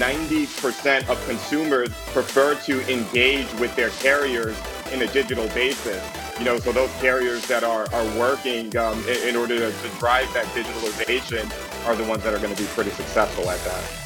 90% of consumers prefer to engage with their carriers in a digital basis. You know, so those carriers that are, are working um, in, in, order to, to drive that digitalization are the ones that are going to be pretty successful at that.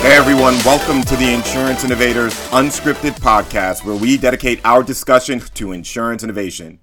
Hey everyone, welcome to the Insurance Innovators Unscripted Podcast, where we dedicate our discussion to insurance innovation.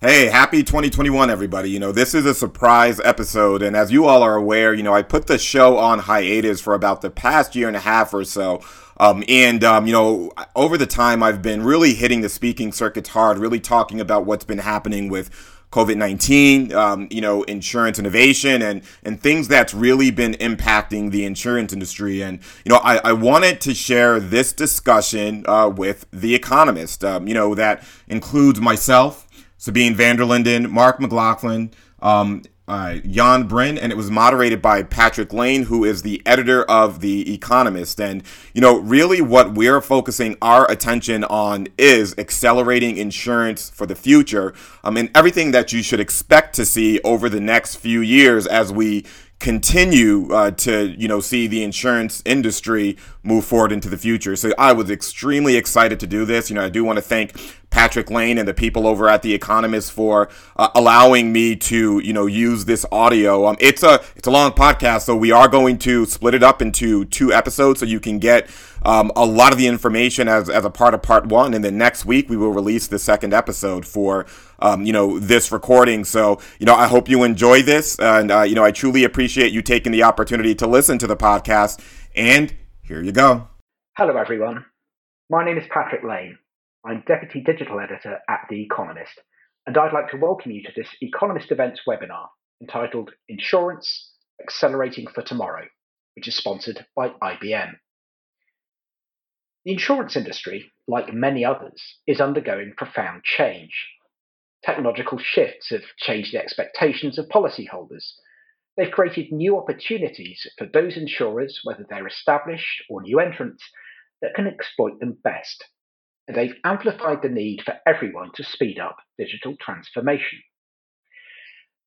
Hey, happy 2021, everybody. You know, this is a surprise episode, and as you all are aware, you know, I put the show on hiatus for about the past year and a half or so. Um, and, um, you know, over the time, I've been really hitting the speaking circuits hard, really talking about what's been happening with COVID 19, um, you know, insurance innovation and, and things that's really been impacting the insurance industry. And, you know, I, I wanted to share this discussion uh, with The Economist, um, you know, that includes myself, Sabine Vanderlinden, Mark McLaughlin, um, uh, Jan Brin, and it was moderated by Patrick Lane, who is the editor of The Economist. And, you know, really what we're focusing our attention on is accelerating insurance for the future. I mean, everything that you should expect to see over the next few years as we continue uh, to you know see the insurance industry move forward into the future. So i was extremely excited to do this. You know i do want to thank patrick lane and the people over at the economist for uh, allowing me to you know use this audio. Um, it's a it's a long podcast so we are going to split it up into two episodes so you can get um, a lot of the information as, as a part of part one. And then next week we will release the second episode for um, you know, this recording. So, you know, I hope you enjoy this. And, uh, you know, I truly appreciate you taking the opportunity to listen to the podcast. And here you go. Hello, everyone. My name is Patrick Lane. I'm Deputy Digital Editor at The Economist. And I'd like to welcome you to this Economist Events webinar entitled Insurance Accelerating for Tomorrow, which is sponsored by IBM. The insurance industry, like many others, is undergoing profound change Technological shifts have changed the expectations of policyholders. They've created new opportunities for those insurers, whether they're established or new entrants, that can exploit them best. And they've amplified the need for everyone to speed up digital transformation.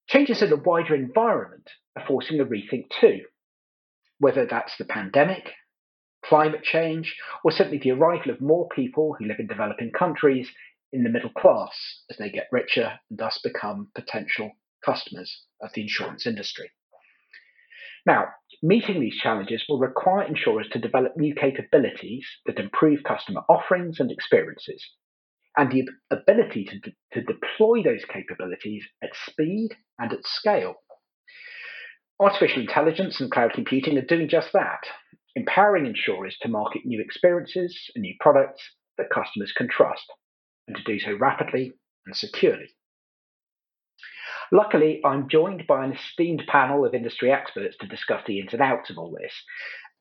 Changes in the wider environment are forcing a rethink too, whether that's the pandemic, climate change, or simply the arrival of more people who live in developing countries in the middle class as they get richer and thus become potential customers of the insurance industry. Now, meeting these challenges will require insurers to develop new capabilities that improve customer offerings and experiences, and the ability to, de- to deploy those capabilities at speed and at scale. Artificial intelligence and cloud computing are doing just that, empowering insurers to market new experiences and new products that customers can trust and to do so rapidly and securely. Luckily, I'm joined by an esteemed panel of industry experts to discuss the ins and outs of all this.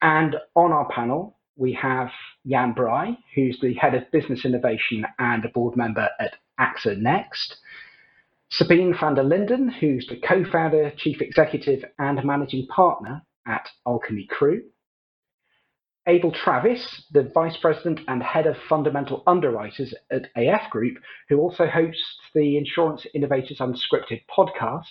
And on our panel, we have Jan Bry, who's the head of business innovation and a board member at AXA Next. Sabine van der Linden, who's the co founder, chief executive, and managing partner at Alchemy Crew. Abel Travis, the Vice President and Head of Fundamental Underwriters at AF Group, who also hosts the Insurance Innovators Unscripted podcast,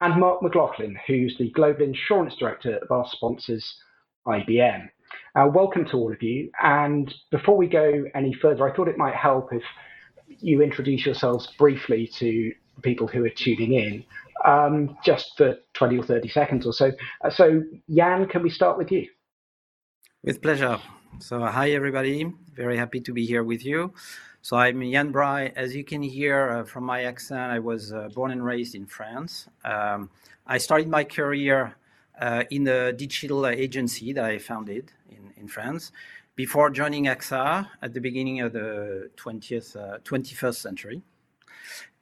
and Mark McLaughlin, who's the Global Insurance Director of our sponsors, IBM. Uh, welcome to all of you. And before we go any further, I thought it might help if you introduce yourselves briefly to people who are tuning in, um, just for 20 or 30 seconds or so. Uh, so, Jan, can we start with you? With pleasure. So, hi everybody. Very happy to be here with you. So, I'm Jan Bry. As you can hear uh, from my accent, I was uh, born and raised in France. Um, I started my career uh, in a digital agency that I founded in, in France before joining AXA at the beginning of the 20th, 21st uh, century.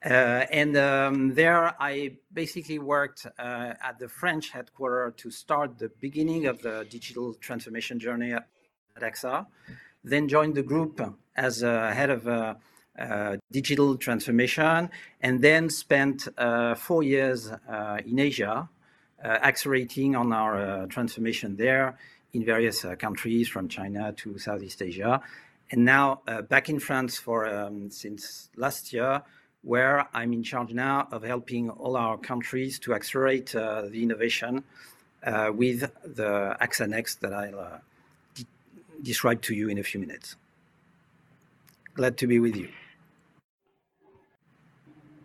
Uh, and um, there I basically worked uh, at the French headquarters to start the beginning of the digital transformation journey at AXA, then joined the group as head of uh, digital transformation, and then spent uh, four years uh, in Asia, uh, accelerating on our uh, transformation there in various countries from China to Southeast Asia. And now back in France for um, since last year, where I'm in charge now of helping all our countries to accelerate uh, the innovation uh, with the AXA Next that I'll uh, describe to you in a few minutes. Glad to be with you.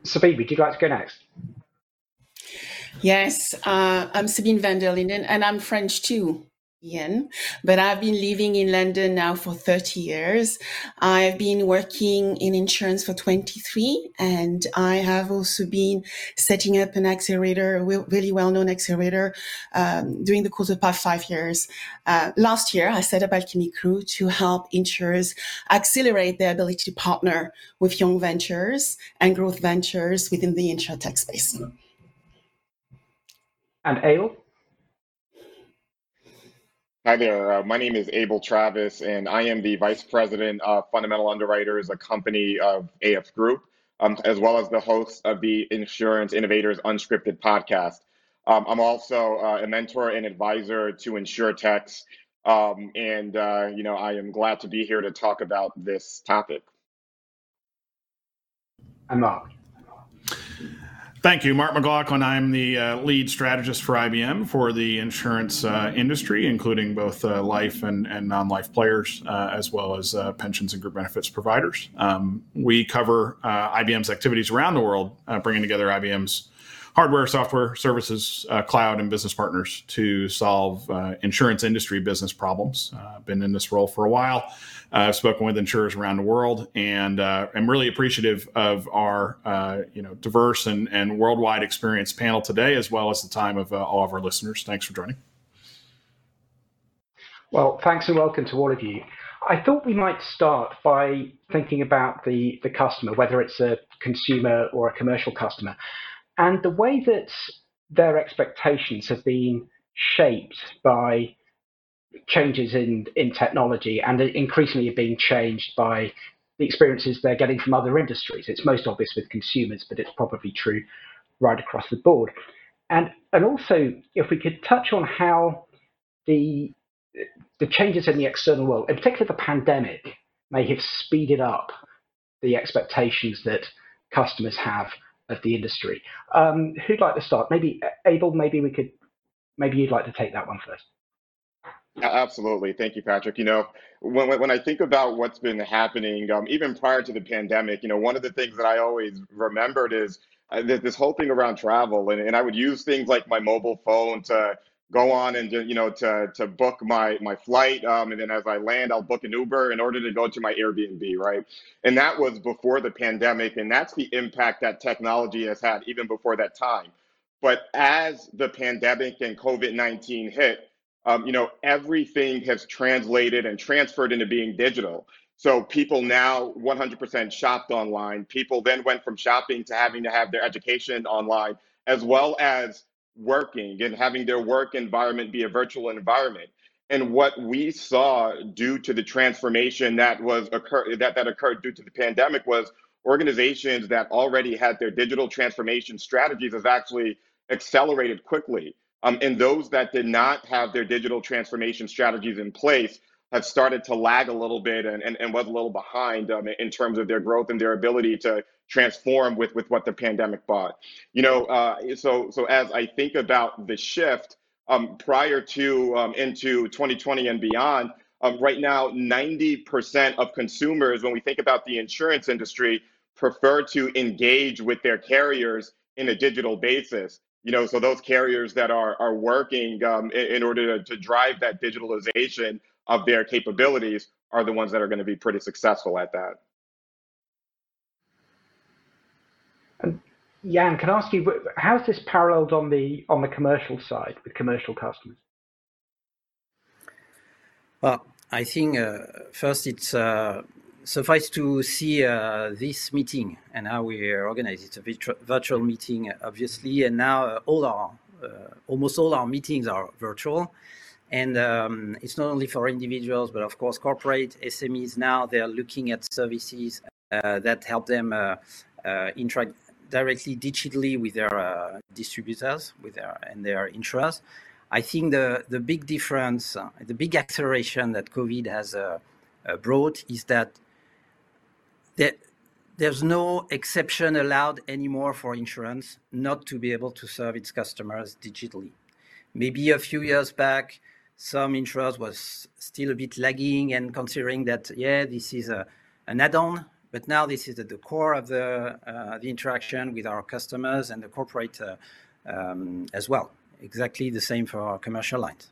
Sabine, would you like to go next? Yes, uh, I'm Sabine van der Linden, and I'm French too. Ian, but I've been living in London now for 30 years. I've been working in insurance for 23 and I have also been setting up an accelerator, a really well-known accelerator um, during the course of the past five years. Uh, last year, I set up Alchemy Crew to help insurers accelerate their ability to partner with young ventures and growth ventures within the insurtech space. And Abel? Hi there. Uh, my name is Abel Travis, and I am the Vice President of Fundamental Underwriters, a company of AF Group, um, as well as the host of the Insurance Innovators Unscripted podcast. Um, I'm also uh, a mentor and advisor to InsurTechs, um, and uh, you know I am glad to be here to talk about this topic. I'm Mark. Thank you. Mark McLaughlin. I'm the uh, lead strategist for IBM for the insurance uh, industry, including both uh, life and, and non life players, uh, as well as uh, pensions and group benefits providers. Um, we cover uh, IBM's activities around the world, bringing together IBM's hardware, software, services, cloud, and business partners to solve insurance industry business problems. I've been in this role for a while. Uh, I've spoken with insurers around the world, and uh, I'm really appreciative of our uh, you know diverse and, and worldwide experience panel today, as well as the time of uh, all of our listeners. Thanks for joining. Well, thanks and welcome to all of you. I thought we might start by thinking about the, the customer, whether it's a consumer or a commercial customer, and the way that their expectations have been shaped by changes in, in technology and increasingly being changed by the experiences they're getting from other industries. It's most obvious with consumers, but it's probably true right across the board. And and also, if we could touch on how the the changes in the external world, in particular the pandemic, may have speeded up the expectations that customers have of the industry. Um, who'd like to start? Maybe Abel. Maybe we could. Maybe you'd like to take that one first. Absolutely. Thank you, Patrick. You know, when, when I think about what's been happening, um, even prior to the pandemic, you know, one of the things that I always remembered is uh, this whole thing around travel. And, and I would use things like my mobile phone to go on and, you know, to, to book my, my flight. Um, and then as I land, I'll book an Uber in order to go to my Airbnb, right? And that was before the pandemic. And that's the impact that technology has had even before that time. But as the pandemic and COVID 19 hit, um, you know, everything has translated and transferred into being digital. So people now 100% shopped online. People then went from shopping to having to have their education online, as well as working and having their work environment be a virtual environment. And what we saw due to the transformation that was occur that, that occurred due to the pandemic was organizations that already had their digital transformation strategies has actually accelerated quickly. Um, and those that did not have their digital transformation strategies in place have started to lag a little bit and, and, and was a little behind um, in terms of their growth and their ability to transform with, with what the pandemic brought. You know, uh, so so as I think about the shift um, prior to um, into 2020 and beyond, um, right now 90% of consumers, when we think about the insurance industry, prefer to engage with their carriers in a digital basis you know, so those carriers that are are working um, in, in, order to, to drive that digitalization of their capabilities are the ones that are going to be pretty successful at that. And Jan, can I ask you, how's this paralleled on the on the commercial side with commercial customers? Well, I think uh, first it's uh, suffice to see uh, this meeting and how we organize. It's a virtual meeting, obviously, and now uh, all our uh, almost all our meetings are virtual. And um, it's not only for individuals, but of course, corporate SMEs now they're looking at services uh, that help them uh, uh, interact directly digitally with their uh, distributors with their and their insurers. I think the the big difference, uh, the big acceleration that COVID has uh, brought is that that there's no exception allowed anymore for insurance not to be able to serve its customers digitally. Maybe a few years back, some insurers was still a bit lagging and considering that yeah, this is a, an add-on but now this is at the core of the, uh, the interaction with our customers and the corporate uh, um, as well. Exactly the same for our commercial lines.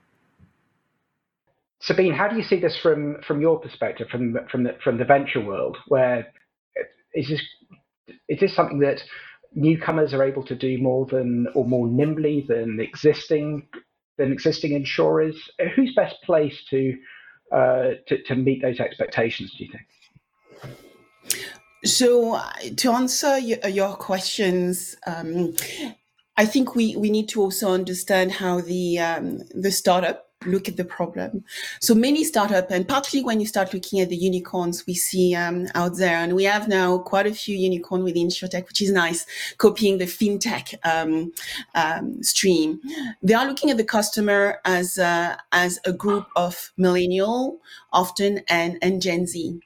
Sabine, how do you see this from from your perspective, from from the from the venture world? Where is this is this something that newcomers are able to do more than or more nimbly than existing than existing insurers? Who's best placed to uh, to, to meet those expectations? Do you think? So, to answer your, your questions, um, I think we, we need to also understand how the um, the startup look at the problem. So many startup, and particularly when you start looking at the unicorns we see um, out there, and we have now quite a few unicorn within insurtech, which is nice, copying the fintech um, um, stream. They are looking at the customer as a, as a group of millennial, often and and Gen Z,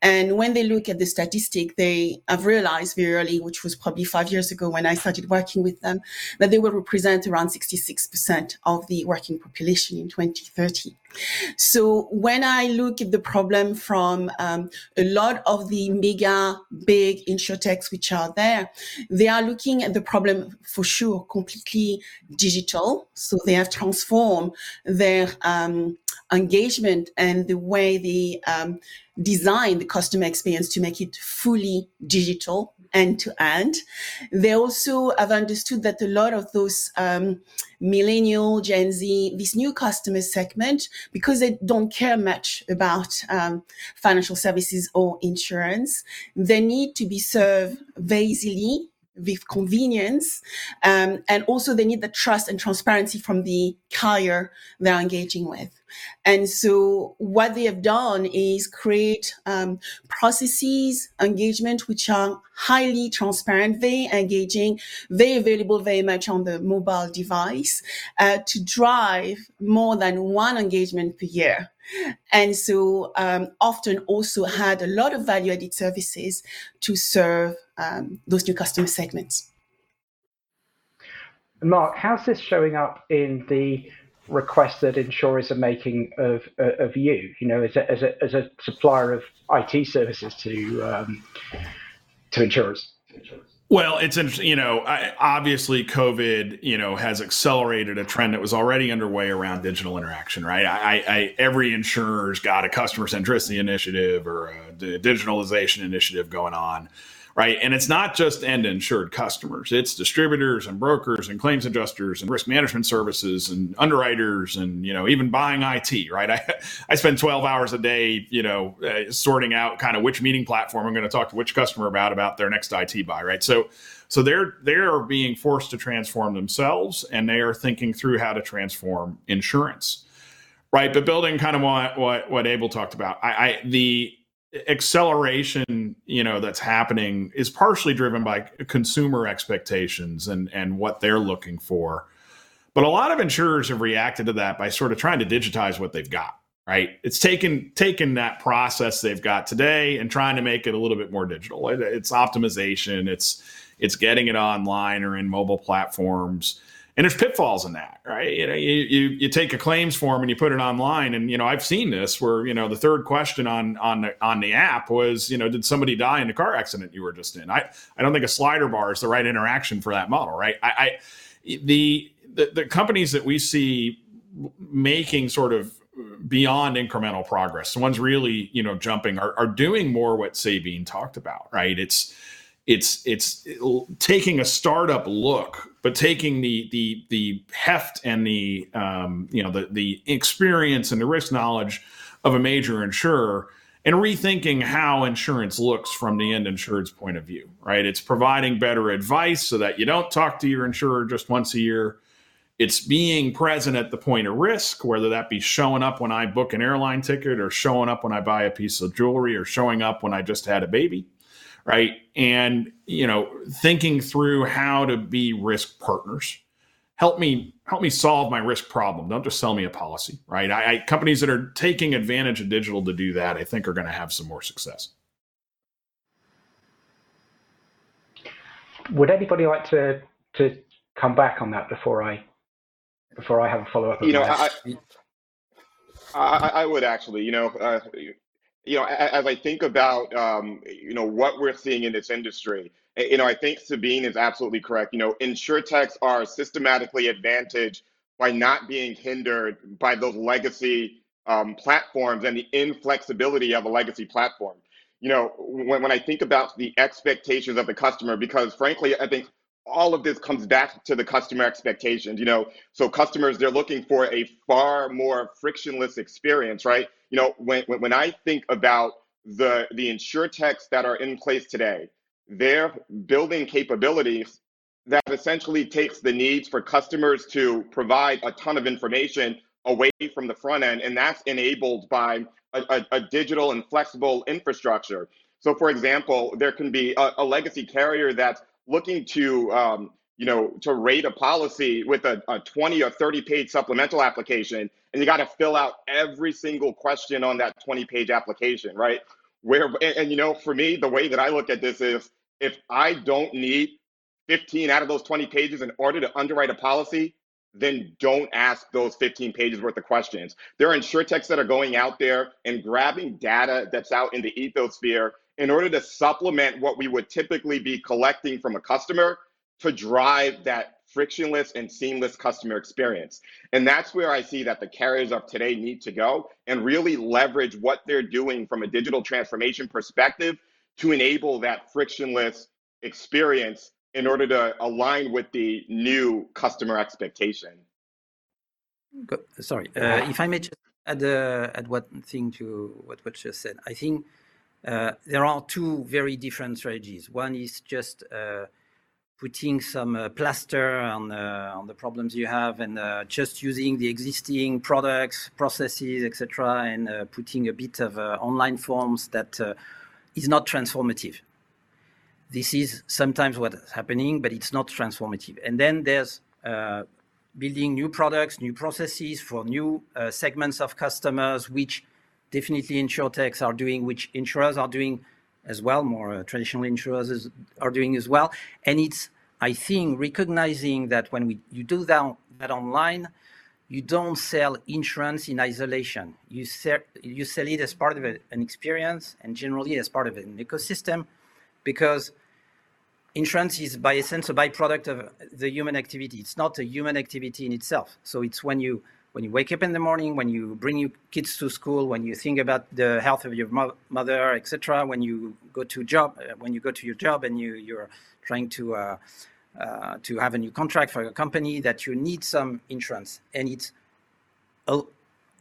and when they look at the statistic, they have realized very early, which was probably five years ago when I started working with them, that they will represent around 66% of the working population in 2030. So when I look at the problem from um, a lot of the mega big insurtechs which are there, they are looking at the problem for sure completely digital. So they have transformed their um, engagement and the way they um, design the customer experience to make it fully digital end to end. They also have understood that a lot of those um, millennial, Gen Z, this new customer segment, because they don't care much about um, financial services or insurance, they need to be served very easily with convenience. Um, and also they need the trust and transparency from the carrier they're engaging with. And so what they have done is create um, processes, engagement, which are highly transparent, very engaging, very available very much on the mobile device uh, to drive more than one engagement per year. And so um, often also had a lot of value added services to serve um, those new customer segments. Mark, how's this showing up in the requests that insurers are making of uh, of you? You know, as a, as a as a supplier of IT services to um, to insurers. Well, it's interesting. You know, I, obviously, COVID, you know, has accelerated a trend that was already underway around digital interaction. Right? I, I every insurer's got a customer centricity initiative or a digitalization initiative going on right? And it's not just end insured customers, it's distributors and brokers and claims adjusters and risk management services and underwriters and, you know, even buying IT, right? I, I spend 12 hours a day, you know, uh, sorting out kind of which meeting platform I'm going to talk to which customer about, about their next IT buy, right? So, so they're they're being forced to transform themselves and they are thinking through how to transform insurance right but building kind of what what, what abel talked about I, I the acceleration you know that's happening is partially driven by consumer expectations and and what they're looking for. But a lot of insurers have reacted to that by sort of trying to digitize what they've got right? It's taken taken that process they've got today and trying to make it a little bit more digital. It, it's optimization. It's it's getting it online or in mobile platforms and there's pitfalls in that right? You know you, you, you take a claims form and you put it online. And you know i've seen this where you know the third question on on the on the app was you know did somebody die in the car accident you were just in? I i don't think a slider bar is the right interaction for that model right? I, I the, the the companies that we see making sort of beyond incremental progress the ones really you know jumping are, are doing more what sabine talked about right? It's it's it's taking a startup look, but taking the the the heft and the um, you know the the experience and the risk knowledge of a major insurer and rethinking how insurance looks from the end insured's point of view. Right? It's providing better advice so that you don't talk to your insurer just once a year. It's being present at the point of risk, whether that be showing up when I book an airline ticket or showing up when I buy a piece of jewelry or showing up when I just had a baby right? And you know, thinking through how to be risk partners. Help me help me solve my risk problem. Don't just sell me a policy, right? I, I companies that are taking advantage of digital to do that, I think, are going to have some more success. Would anybody like to to come back on that before I before I have a follow up? You know, I, I, I would actually. You know, uh, you know, as I think about um, you know what we're seeing in this industry, you know, I think Sabine is absolutely correct. You know, insurtechs are systematically advantaged by not being hindered by those legacy um, platforms and the inflexibility of a legacy platform you know, when, when I think about the expectations of the customer, because frankly, I think all of this comes back to the customer expectations, you know. So customers, they're looking for a far more frictionless experience, right? You know, when when, when I think about the the insurtechs that are in place today, they're building capabilities that essentially takes the needs for customers to provide a ton of information away from the front end, and that's enabled by a, a, a digital and flexible infrastructure. So, for example, there can be a, a legacy carrier that's looking to um, you know to rate a policy with a, a 20 or 30 page supplemental application and you got to fill out every single question on that 20 page application right where and, and, you know for me the way that i look at this is if i don't need 15 out of those 20 pages in order to underwrite a policy then don't ask those 15 pages worth of questions. There are insurtechs that are going out there and grabbing data that's out in the ethosphere in order to supplement what we would typically be collecting from a customer to drive that frictionless and seamless customer experience. And that's where I see that the carriers of today need to go and really leverage what they're doing from a digital transformation perspective to enable that frictionless experience in order to align with the new customer expectation. Sorry, uh, if I may just add, uh, add one thing to what what just said. I think there are two very different strategies. One is just uh, putting some uh, plaster on uh, the problems you have, and just using the existing products, processes, etc., and putting a bit of online forms that is not transformative this is sometimes what's happening, but it's not transformative. And then there's uh, building new products, new processes for new uh, segments of customers, which definitely insurtechs are doing, which insurers are doing as well, more uh, traditional insurers are doing as well. And it's, I think, recognizing that when we, you do that, that online, you don't sell insurance in isolation. You sell, you sell it as part of an experience and generally as part of an ecosystem because insurance is by essence a byproduct of the human activity. It's not a human activity in itself. So it's when you when you wake up in the morning, when you bring your kids to school, when you think about the health of your mo- mother, etc. When you go to job, uh, when you go to your job and you you're trying to uh, uh, to have a new contract for your company, that you need some insurance, and it's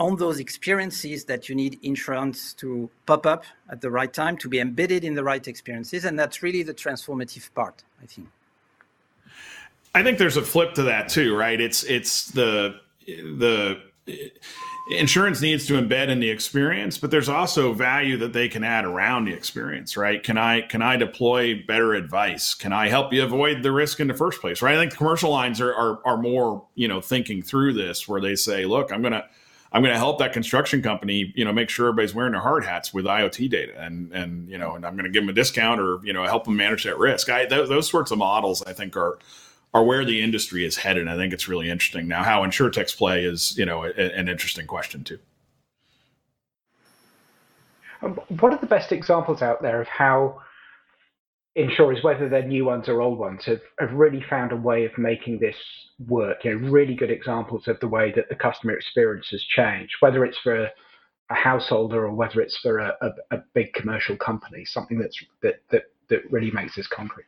on those experiences that you need insurance to pop up at the right time, to be embedded in the right experiences. And that's really the transformative part, I think. I think there's a flip to that too, right? It's it's the the insurance needs to embed in the experience, but there's also value that they can add around the experience, right? Can I can I deploy better advice? Can I help you avoid the risk in the first place, right? I think commercial lines are are, are more you know thinking through this, where they say, look, I'm gonna I'm to help that construction company, you know, make sure everybody's wearing their hard hats with IoT data, and and you know, and I'm to give them a discount or you know help them manage that risk. I th- those sorts of models, I think, are are where the industry is headed. I think it's really interesting now. How insurtechs play is you know a, an interesting question too. Um, what are the best examples out there of how insurers, whether they're new ones or old ones, have, have really found a way of making this work. You know, really good examples of the way that the customer experience has changed, whether it's for a householder or whether it's for a, a, a big commercial company, something that's that that that really makes this concrete.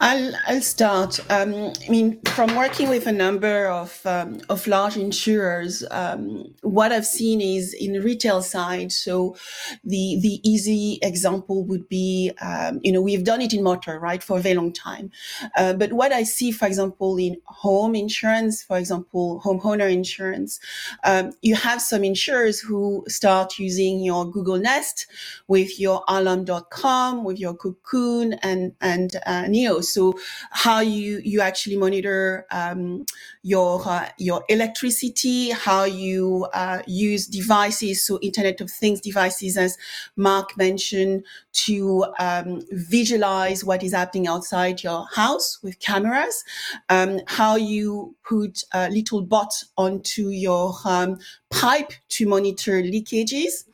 I'll, I'll start. Um, I mean, from working with a number of, um, of large insurers, um, what I've seen is in the retail side. So the, the easy example would be, um, you know, we've done it in motor, right, for a very long time. Uh, but what I see, for example, in home insurance, for example, homeowner insurance, um, you have some insurers who start using your Google Nest with your alarm.com, with your Cocoon and, and uh, Neo. So how you you actually monitor um, your uh, your electricity, how you uh, use devices, so Internet of Things devices, as Mark mentioned, to um, visualize what is happening outside your house with cameras, um, how you put a little bot onto your um, pipe to monitor leakages.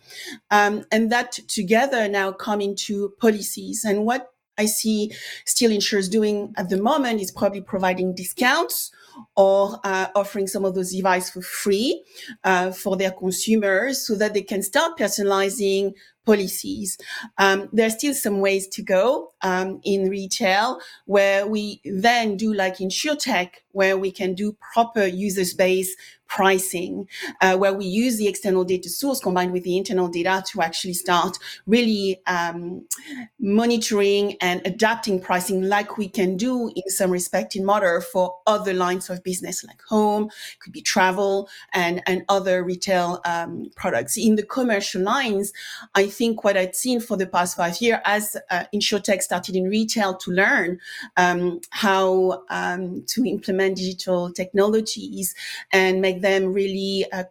Um, and that together now come into policies. And what I see still insurers doing at the moment is probably providing discounts or uh, offering some of those devices for free uh, for their consumers so that they can start personalizing policies. Um, are still some ways to go um, in retail where we then do like InsurTech, where we can do proper usage-based pricing, uh, where we use the external data source combined with the internal data to actually start really um, monitoring and adapting pricing like we can do in some respect in motor for other lines of business like home, could be travel and, and other retail um, products. In the commercial lines, I think what I'd seen for the past five years as uh, InsurTech started in retail to learn um, how um, to implement digital technologies and make them really uh,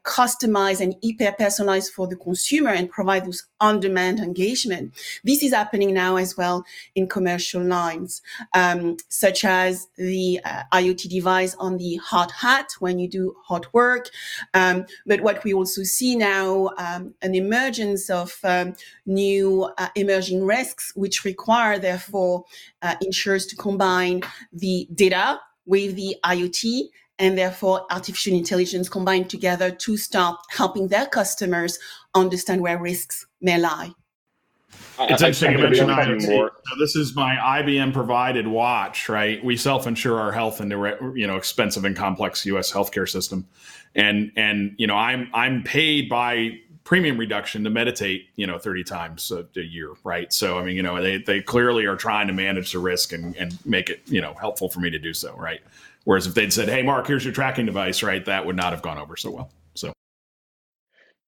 and hyper personalized for the consumer and provide those on demand engagement. This is happening now as well in commercial lines, um, such as the uh, IoT device on the hard hat when you do hot work. Um, but what we also see now, um, an emergence of um, new uh, emerging risks, which require therefore uh, insurers to combine the data with the IoT and therefore artificial intelligence combined together to start helping their customers understand where risks may lie. It's interesting you mentioned IoT. So this is my IBM provided watch, right? We self-insure our health in the you know expensive and complex U.S. healthcare system, and and you know I'm I'm paid by premium reduction to meditate you know 30 times a, a, year right so i mean you know they, they clearly are trying to manage the risk and, and make it you know helpful for me to do so right Whereas if they'd said, "Hey, Mark, here's your tracking device," right, that would not have gone over so well. So,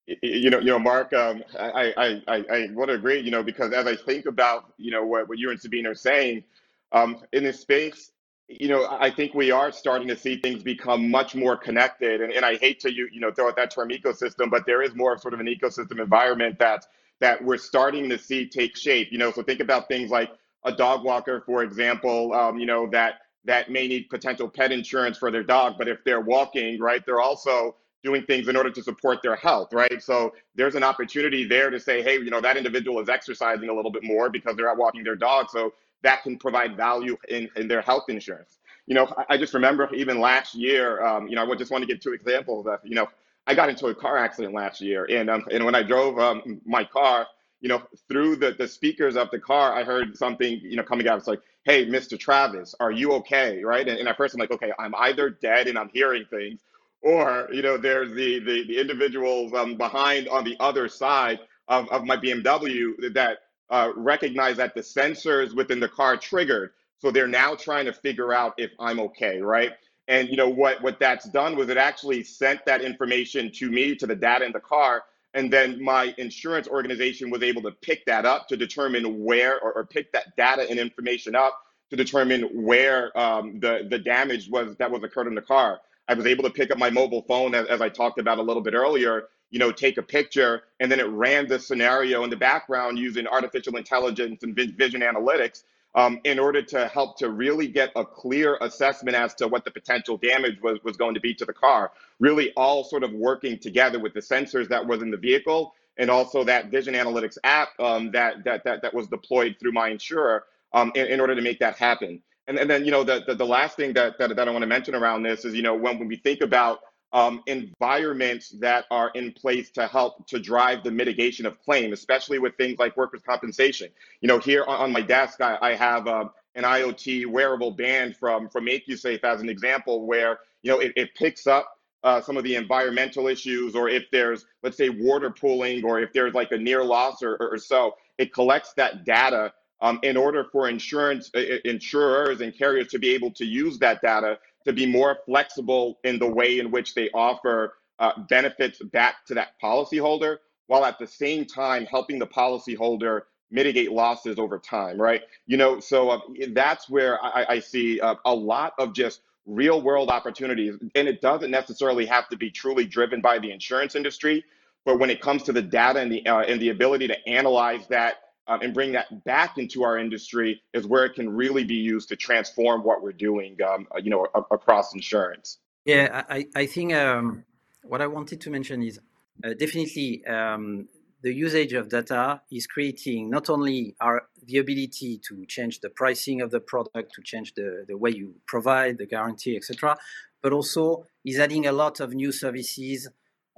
you know, you know, Mark, um, I, I, I, I want to agree. You know, because as I think about, you know, what, what you and Sabine are saying, um, in this space, you know, I think we are starting to see things become much more connected. And, and I hate to you, you know, throw out that term ecosystem, but there is more sort of an ecosystem environment that that we're starting to see take shape. You know, so think about things like a dog walker, for example. Um, you know, that that may need potential pet insurance for their dog, but if they're walking, right, they're also doing things in order to support their health, right? So there's an opportunity there to say, hey, you know, that individual is exercising a little bit more because they're out walking their dog. So that can provide value in, in their health insurance. You know, I, I just remember even last year, um, you know, I would just want to give two examples of, you know, I got into a car accident last year. And, um, and when I drove um, my car, you know, through the, the speakers of the car, I heard something, you know, coming out. It's like, hey, Mr. Travis, are you okay? Right. And, and at first I'm like, okay, I'm either dead and I'm hearing things, or, you know, there's the, the, the individuals um, behind on the other side of, of my BMW that uh, recognize that the sensors within the car triggered. So they're now trying to figure out if I'm okay. Right. And you know what what that's done was it actually sent that information to me to the data in the car and then my insurance organization was able to pick that up to determine where, or, or pick that data and information up to determine where um, the the damage was that was occurred in the car. I was able to pick up my mobile phone as, as I talked about a little bit earlier. You know, take a picture, and then it ran the scenario in the background using artificial intelligence and vision analytics um, in order to help to really get a clear assessment as to what the potential damage was, was going to be to the car. Really, all sort of working together with the sensors that was in the vehicle and also that vision analytics app um, that, that, that, that was deployed through my insurer um, in, in order to make that happen. And, and then, you know, the, the, the last thing that, that, that I want to mention around this is, you know, when, when we think about um, environments that are in place to help to drive the mitigation of claim, especially with things like workers' compensation. You know, here on, my desk, I, I have uh, an IoT wearable band from from MakuSafe as an example, where you know it, it picks up uh, some of the environmental issues, or if there's let's say water pooling, or if there's like a near loss or, or so, it collects that data um, in order for insurance uh, uh, insurers and carriers to be able to use that data to be more flexible in the way in which they offer uh, benefits back to that policyholder, while at the same time helping the policyholder mitigate losses over time, right? You know, so uh, that's where I, I see uh, a lot of just real world opportunities. And it doesn't necessarily have to be truly driven by the insurance industry, but when it comes to the data and the, uh, and the ability to analyze that um, and bring that back into our industry is where it can really be used to transform what we're doing, um, uh, you know, across insurance. Yeah, I, I think um, what I wanted to mention is uh, definitely um, the usage of data is creating not only our the ability to change the pricing of the product, to change the, the way you provide the guarantee, etc., but also is adding a lot of new services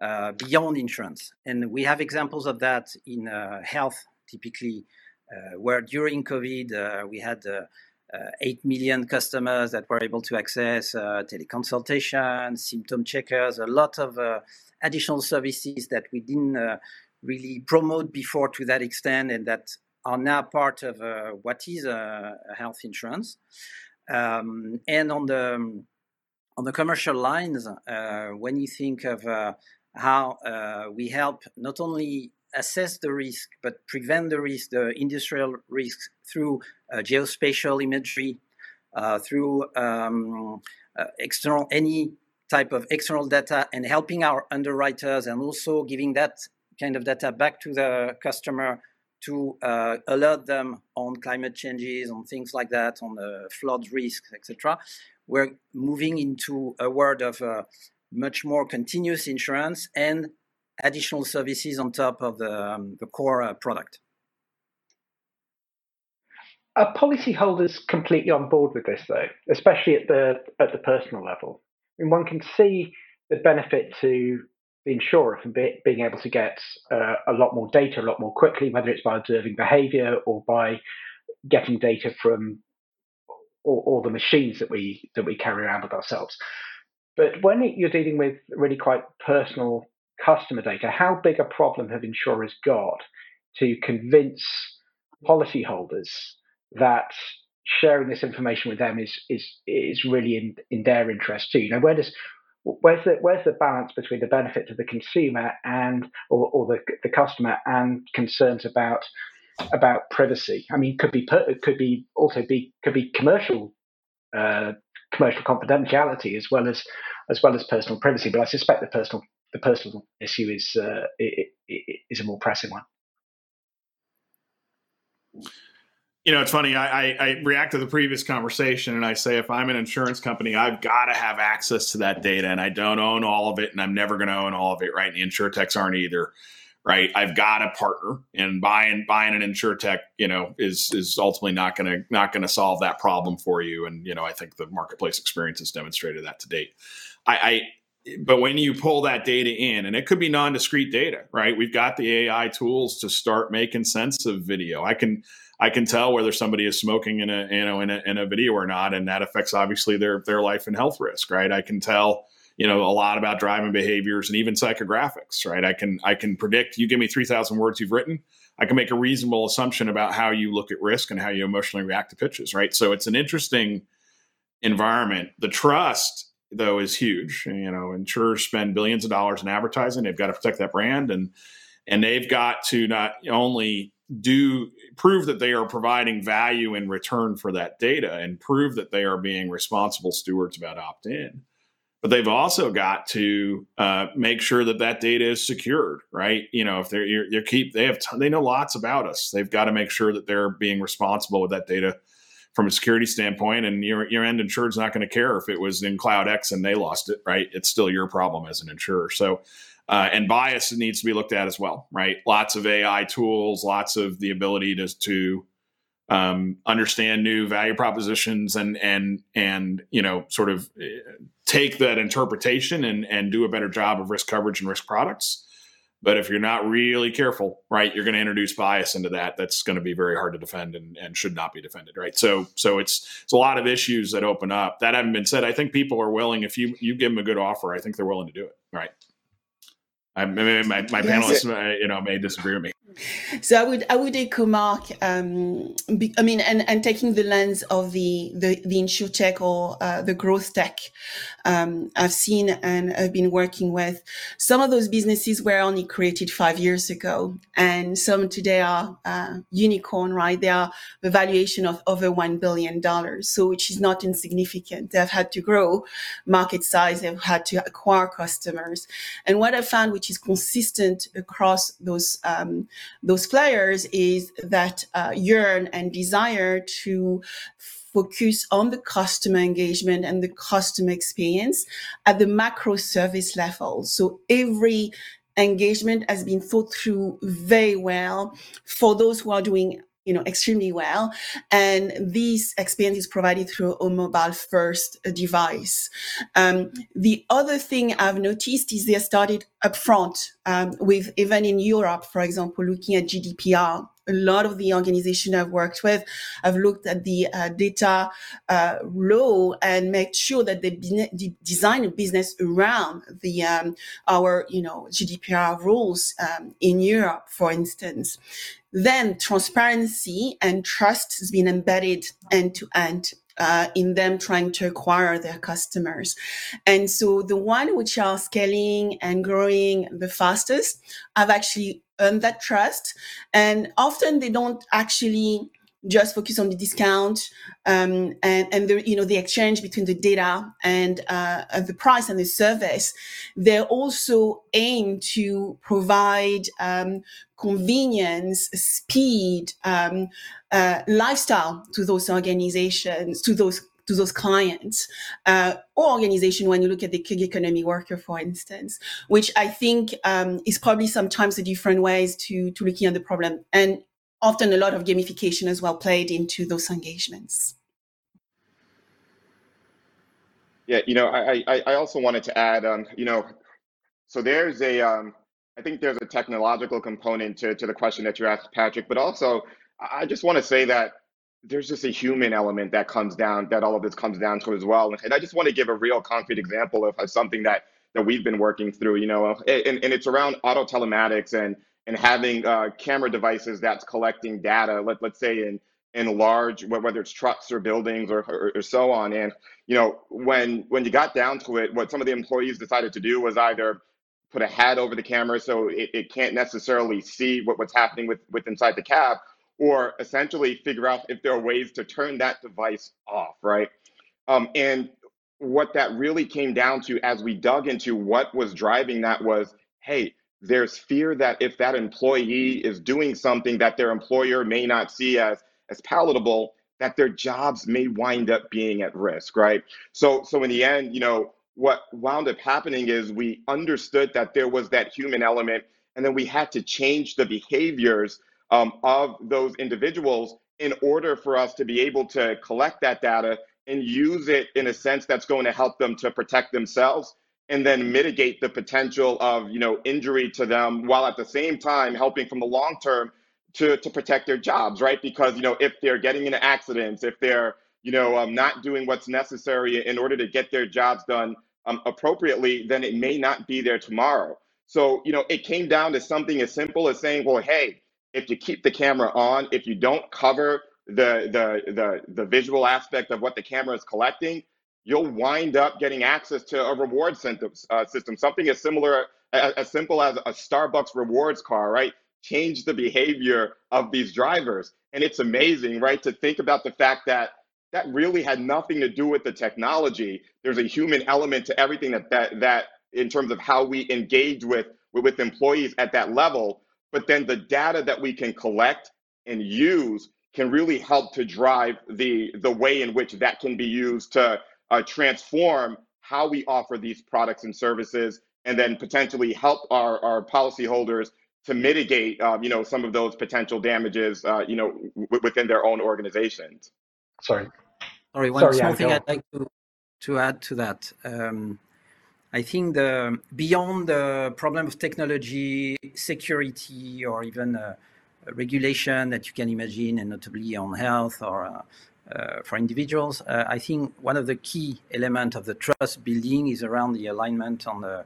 uh, beyond insurance. And we have examples of that in uh, health, typically, uh, where during COVID uh, we had uh, uh, 8 million customers that were able to access teleconsultation, symptom checkers, a lot of additional services that we didn't really promote before to that extent and that are now part of uh, what is a, a health insurance. Um, and on the on the commercial lines, uh, when you think of uh, how uh, we help not only assess the risk but prevent the risk, the industrial risks through uh, geospatial imagery, uh, through um, external any type of external data, and helping our underwriters, and also giving that kind of data back to the customer to uh, alert them on climate changes, on things like that, on the flood risks, etc. We're moving into a world of uh, much more continuous insurance and additional services on top of the, um, the core uh, product. Are policyholders completely on board with this, though, especially at the at the personal level? I mean, one can see the benefit to the insurer from be, being able to get uh, a lot more data a lot more quickly, whether it's by observing behavior or by getting data from all, the machines that we that we carry around with ourselves. But when you're dealing with really quite personal customer data, how big a problem have insurers got to convince policyholders that sharing this information with them is is is really in in their interest too? You know, where does where's the where's the balance between the benefit to the consumer and or, or the the customer and concerns about about privacy? I mean, could be could be also be could be commercial uh, commercial confidentiality as well as as well as personal privacy. But I suspect the personal the personal issue is uh, is a more pressing one you know, it's funny. I, I, I, react to the previous conversation and I say, if I'm an insurance company, I've got to have access to that data, and I don't own all of it, and I'm never going to own all of it. Right? And the insurtechs aren't either. Right? I've got a partner, and buying buying an insurtech, you know, is is ultimately not going to not going to solve that problem for you. And you know, I think the marketplace experience has demonstrated that to date. I, I but when you pull that data in and it could be non-discrete data right we've got the ai tools to start making sense of video i can I can tell whether somebody is smoking in a you know in a, in a video or not, and that affects obviously their their life and health risk, right? I can tell you know a lot about driving behaviors and even psychographics, right? I can I can predict. You give me three thousand words you've written, I can make a reasonable assumption about how you look at risk and how you emotionally react to pitches, right? So it's an interesting environment. The trust though is huge. You know, insurers spend billions of dollars in advertising. They've got to protect that brand and and they've got to not only do prove that they are providing value in return for that data and prove that they are being responsible stewards about opt in. But they've also got to uh, make sure that that data is secured, right? You know, if they're you keep they have they know lots about us. They've got to make sure that they're being responsible with that data from a security standpoint. And your your end insured's not going to care if it was in Cloud X and they lost it, right? It's still your problem as an insurer. So uh, and bias needs to be looked at as well, right? Lots of AI tools, lots of the ability to, to um, understand new value propositions and and and you know sort of uh, take that interpretation and and do a better job of risk coverage and risk products. But if you're not really careful, right, you're going to introduce bias into that. That's going to be very hard to defend and, and should not be defended, right? So, so it's it's a lot of issues that open up. That haven't been said. I think people are willing. If you you give them a good offer, I think they're willing to do it, right? I mean, my, my panelists, uh, you know, may disagree with me. So I would I would echo Mark. Um, be, I mean, and, and taking the lens of the the, the insurtech or uh, the growth tech, um, I've seen and I've been working with some of those businesses were only created five years ago, and some today are uh, unicorn. Right, they are the valuation of over one billion dollars, so which is not insignificant. They've had to grow market size. They've had to acquire customers, and what I found, which is consistent across those. Um, those players is that uh, yearn and desire to focus on the customer engagement and the customer experience at the macro service level. So every engagement has been thought through very well for those who are doing you know extremely well. And this experience is provided through a mobile first device. Um, the other thing i've noticed is they started upfront um, with even in europe for example looking at gdpr a lot of the organization I've worked with, I've looked at the uh, data uh, law and made sure that they de- design a business around the um, our you know GDPR rules um, in Europe, for instance. Then transparency and trust has been embedded end to end uh, in them trying to acquire their customers. And so the one which are scaling and growing the fastest have actually earned that trust. And often they don't actually just focus on the discount um, and and the you know the exchange between the data and uh, the price and the service. They also aim to provide um, convenience, speed, um, uh, lifestyle to those organizations, to those to those clients uh, or organization when you look at the gig economy worker for instance which i think um, is probably sometimes a different ways to to looking at the problem and often a lot of gamification as well played into those engagements. Yeah, you know, I I, I also wanted to add, um, you know, so there's a, um, I think there's a technological component to to the question that you asked, Patrick, but also I just want to say that there's just a human element that comes down that all of this comes down to as well, and I just want to give a real concrete example of, of something that that we've been working through, you know, and, and it's around auto telematics and and having uh, camera devices that's collecting data, let, let's say in, in large, whether it's trucks or buildings or, or, or, so on. And, you know, when, when you got down to it, what some of the employees decided to do was either put a hat over the camera so it, it can't necessarily see what, what's happening with, with inside the cab, or essentially figure out if there are ways to turn that device off, right? Um, and what that really came down to as we dug into what was driving that was, hey, there's fear that if that employee is doing something that their employer may not see as as palatable that their jobs may wind up being at risk right? So so in the end you know what wound up happening is we understood that there was that human element and then we had to change the behaviors um, of those individuals in order for us to be able to collect that data and use it in a sense that's going to help them to protect themselves and then mitigate the potential of you know injury to them while at the same time helping from the long term to to protect their jobs right? Because you know if they're getting into accidents if they're you know um, not doing what's necessary in order to get their jobs done um, appropriately then it may not be there tomorrow. So you know it came down to something as simple as saying well hey if you keep the camera on if you don't cover the the the, the visual aspect of what the camera is collecting you'll wind up getting access to a reward uh, system, something as similar, as, simple as a Starbucks rewards car, right? Change the behavior of these drivers. And it's amazing, right? To think about the fact that that really had nothing to do with the technology. There's a human element to everything that that that in terms of how we engage with with employees at that level. But then the data that we can collect and use can really help to drive the the way in which that can be used to uh, transform how we offer these products and services, and then potentially help our, our policyholders to mitigate, um, you know, some of those potential damages, uh, you know, w- within their own organizations. Sorry. Sorry, one Sorry, small thing I'd like to, to add to that. Um, I think the beyond the problem of technology, security, or even uh, regulation that you can imagine, and notably on health or uh, uh, for individuals, uh, I think one of the key elements of the trust building is around the alignment on the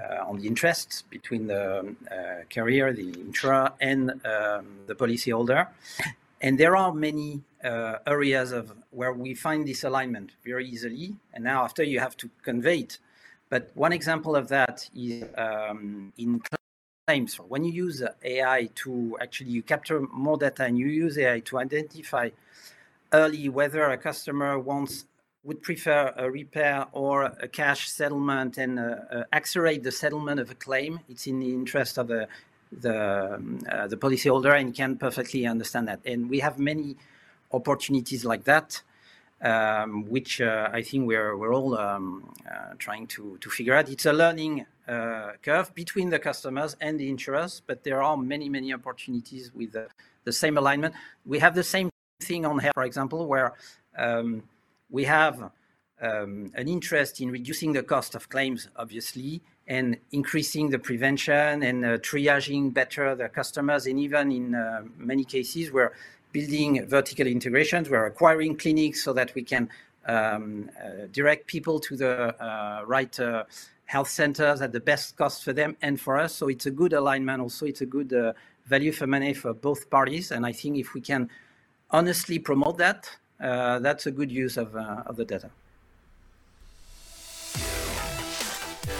uh, on the interests between the uh, carrier, the insurer, and um, the policyholder. And there are many uh, areas of where we find this alignment very easily. And now, after you have to convey it. But one example of that is um, in claims. When you use AI to actually you capture more data and you use AI to identify early whether a customer wants would prefer a repair or a cash settlement and uh, uh, accelerate the settlement of a claim. It's in the interest of the the uh, the policyholder and can perfectly understand that. And we have many opportunities like that, um, which uh, I think we're we're all um, uh, trying to to figure out. It's a learning uh, curve between the customers and the insurers, but there are many many opportunities with the same alignment. We have the same thing on health, for example, where um, we have um, an interest in reducing the cost of claims, obviously, and increasing the prevention and uh, triaging better the customers. And even in uh, many cases, we're building vertical integrations. We're acquiring clinics so that we can um, uh, direct people to the uh, right uh, health centers at the best cost for them and for us. So it's a good alignment. Also, it's a good uh, value for money for both parties. And I think if we can honestly promote that, uh, that's a good use of, uh, of the data.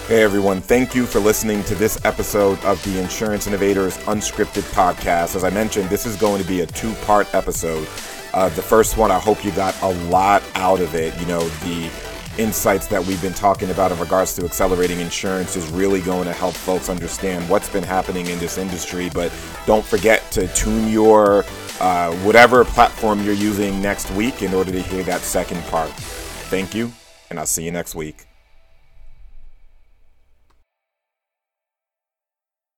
Hey everyone, thank you for listening to this episode of the Insurance Innovators Unscripted Podcast. As I mentioned, this is going to be a two part episode. Uh, the first one, I hope you got a lot out of it. You know, the insights that we've been talking about in regards to accelerating insurance is really going to help folks understand what's been happening in this industry. But don't forget to tune your uh, whatever platform you're using next week in order to hear that second part. Thank you, and I'll see you next week.